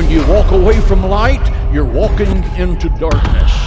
When you walk away from light, you're walking into darkness.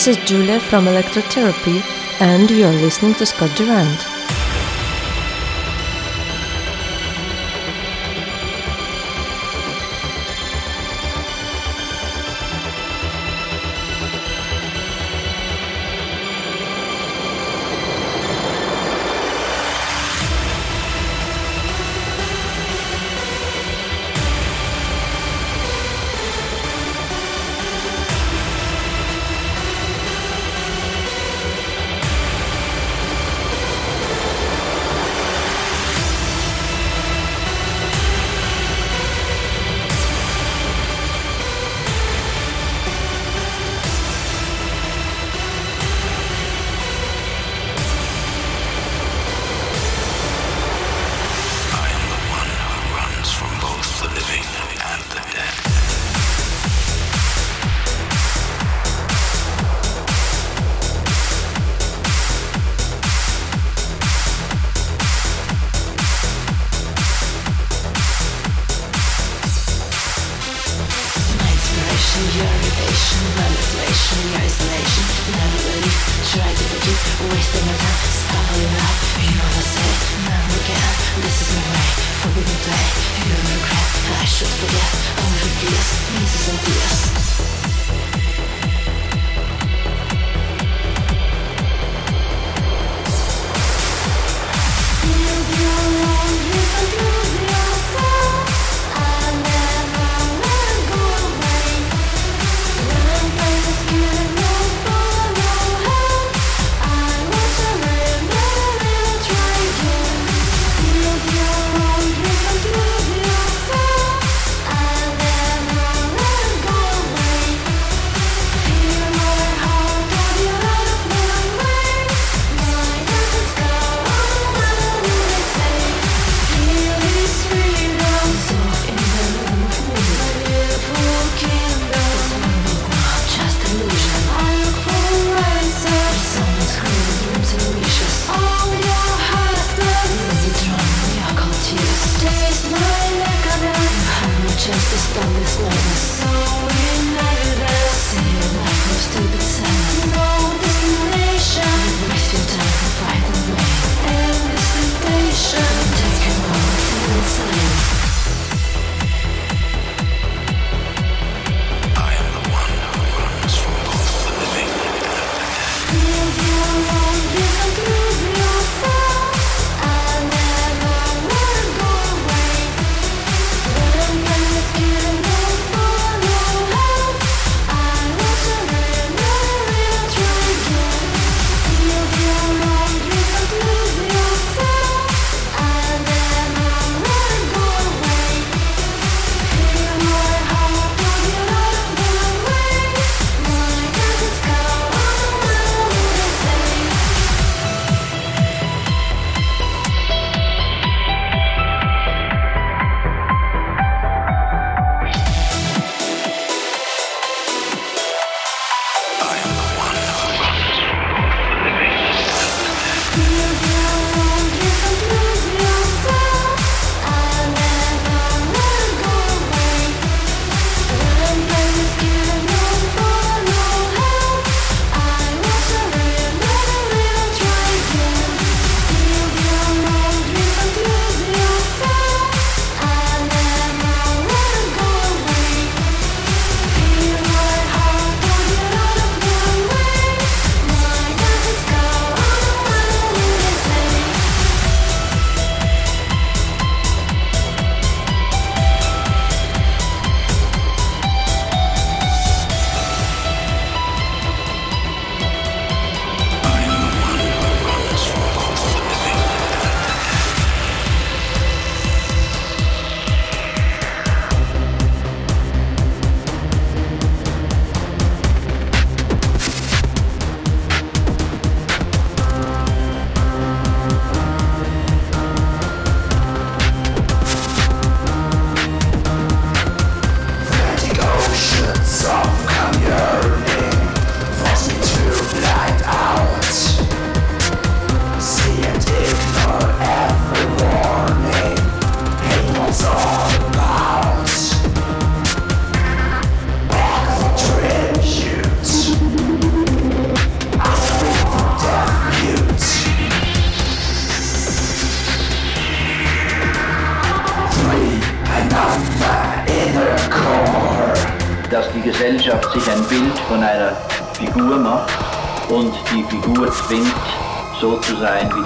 This is Julia from Electrotherapy, and you're listening to Scott Durant. isolation, your isolation. Never believe, try to forgive. Wasting my time, stumbling up You never say, never again This is my way, forbidden play. You don't regret, I should forget. All the fears, misses and tears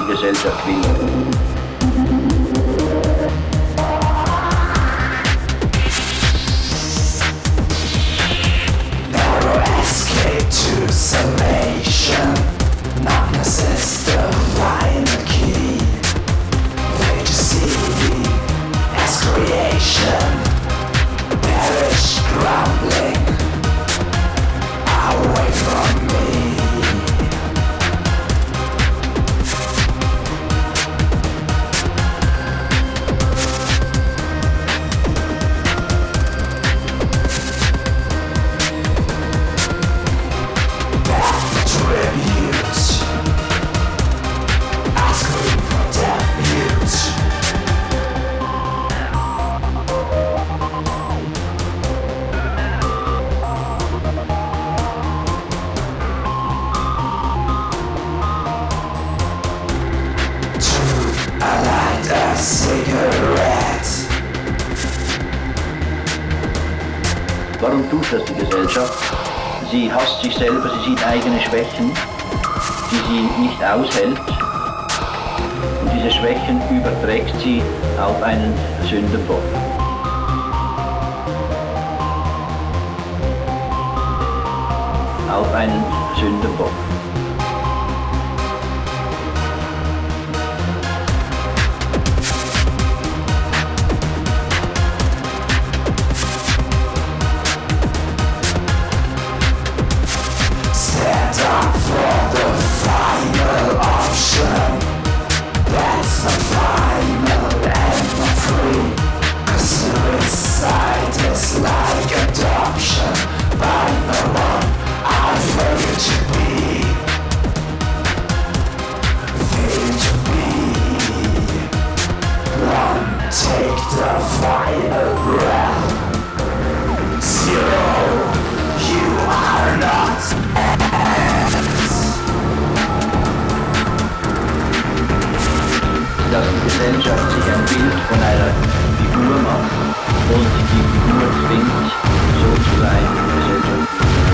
Gesellschaft will. Gesellschaft. Sie hasst sich selber, sie sieht eigene Schwächen, die sie nicht aushält. Und diese Schwächen überträgt sie auf einen Sündenbock. Auf einen Sündenbock. Gesellschaft sich ein Bild von einer Figur macht und die Figur zwingt, so zu sein in der Gesellschaft.